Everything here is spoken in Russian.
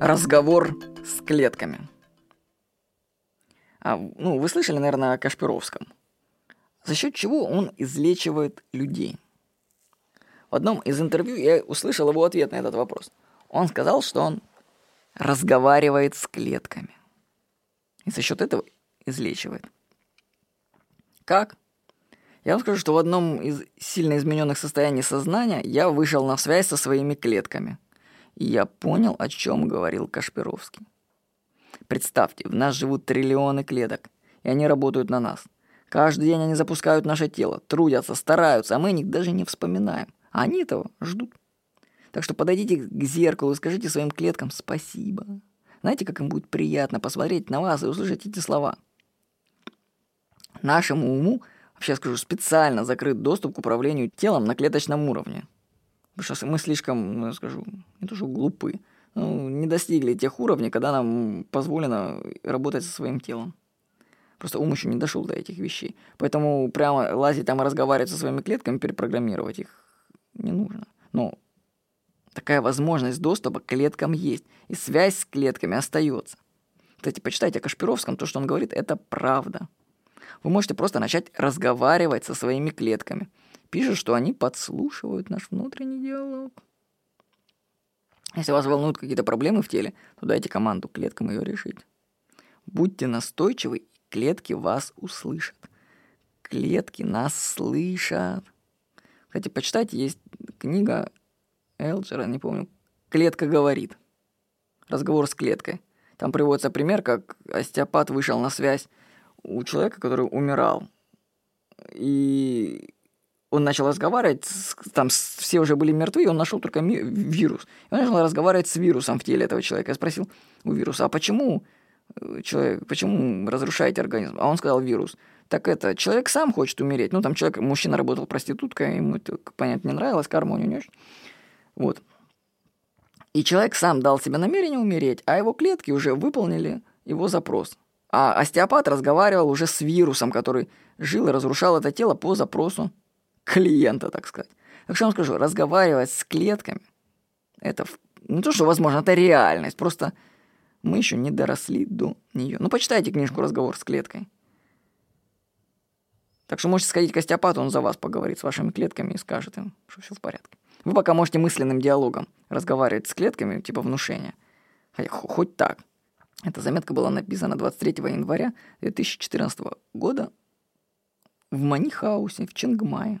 Разговор с клетками. А, ну, вы слышали, наверное, о Кашпировском. За счет чего он излечивает людей? В одном из интервью я услышал его ответ на этот вопрос. Он сказал, что он разговаривает с клетками. И за счет этого излечивает. Как? Я вам скажу, что в одном из сильно измененных состояний сознания я вышел на связь со своими клетками. Я понял, о чем говорил Кашпировский. Представьте, в нас живут триллионы клеток, и они работают на нас. Каждый день они запускают наше тело, трудятся, стараются, а мы них даже не вспоминаем. А они этого ждут. Так что подойдите к зеркалу и скажите своим клеткам спасибо. Знаете, как им будет приятно посмотреть на вас и услышать эти слова? Нашему уму, вообще скажу, специально закрыт доступ к управлению телом на клеточном уровне. Что мы слишком, ну, я скажу, не то что глупы, ну, не достигли тех уровней, когда нам позволено работать со своим телом. Просто ум еще не дошел до этих вещей. Поэтому прямо лазить там и разговаривать со своими клетками, перепрограммировать их не нужно. Но такая возможность доступа к клеткам есть. И связь с клетками остается. Кстати, почитайте о Кашпировском, то, что он говорит, это правда. Вы можете просто начать разговаривать со своими клетками. Пишет, что они подслушивают наш внутренний диалог. Если вас волнуют какие-то проблемы в теле, то дайте команду клеткам ее решить. Будьте настойчивы, и клетки вас услышат. Клетки нас слышат. Кстати, почитайте, есть книга Элджера, не помню, «Клетка говорит». Разговор с клеткой. Там приводится пример, как остеопат вышел на связь у человека, который умирал. И он начал разговаривать, там все уже были мертвы, и он нашел только вирус. И он начал разговаривать с вирусом в теле этого человека. Я спросил у вируса, а почему э, человек, почему разрушаете организм? А он сказал вирус. Так это, человек сам хочет умереть. Ну, там человек, мужчина работал проституткой, ему это, понятно, не нравилось, карма у него не очень. Вот. И человек сам дал себе намерение умереть, а его клетки уже выполнили его запрос. А остеопат разговаривал уже с вирусом, который жил и разрушал это тело по запросу клиента, так сказать. Так что я вам скажу, разговаривать с клетками, это не то, что возможно, это реальность, просто мы еще не доросли до нее. Ну, почитайте книжку «Разговор с клеткой». Так что можете сходить к остеопату, он за вас поговорит с вашими клетками и скажет им, что все в порядке. Вы пока можете мысленным диалогом разговаривать с клетками, типа внушения. Хоть так. Эта заметка была написана 23 января 2014 года в Манихаусе в Чингмае.